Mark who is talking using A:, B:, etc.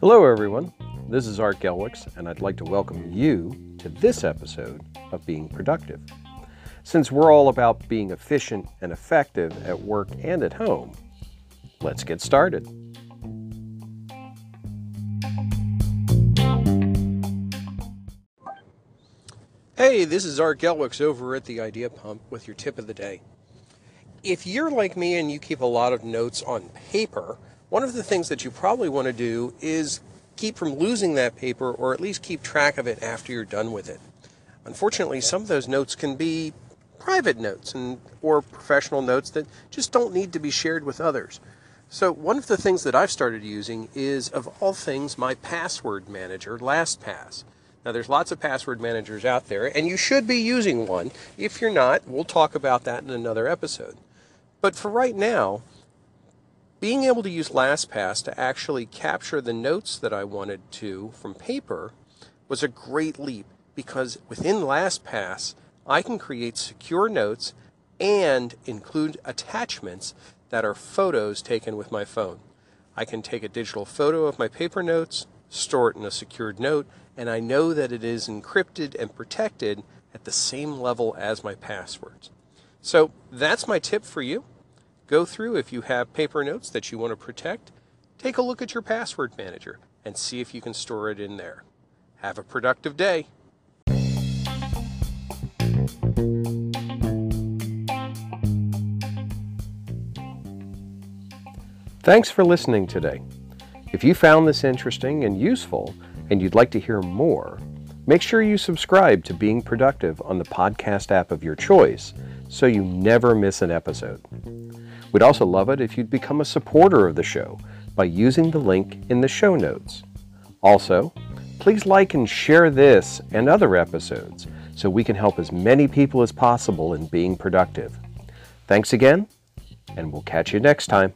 A: Hello, everyone. This is Art Gelwicks, and I'd like to welcome you to this episode of Being Productive. Since we're all about being efficient and effective at work and at home, let's get started. Hey, this is Art Gelwicks over at the Idea Pump with your tip of the day. If you're like me and you keep a lot of notes on paper, one of the things that you probably want to do is keep from losing that paper or at least keep track of it after you're done with it. Unfortunately, some of those notes can be private notes and or professional notes that just don't need to be shared with others. So one of the things that I've started using is of all things my password manager LastPass. Now there's lots of password managers out there and you should be using one. If you're not, we'll talk about that in another episode. But for right now, being able to use LastPass to actually capture the notes that I wanted to from paper was a great leap because within LastPass, I can create secure notes and include attachments that are photos taken with my phone. I can take a digital photo of my paper notes, store it in a secured note, and I know that it is encrypted and protected at the same level as my passwords. So that's my tip for you. Go through if you have paper notes that you want to protect, take a look at your password manager and see if you can store it in there. Have a productive day. Thanks for listening today. If you found this interesting and useful and you'd like to hear more, make sure you subscribe to Being Productive on the podcast app of your choice so you never miss an episode. We'd also love it if you'd become a supporter of the show by using the link in the show notes. Also, please like and share this and other episodes so we can help as many people as possible in being productive. Thanks again, and we'll catch you next time.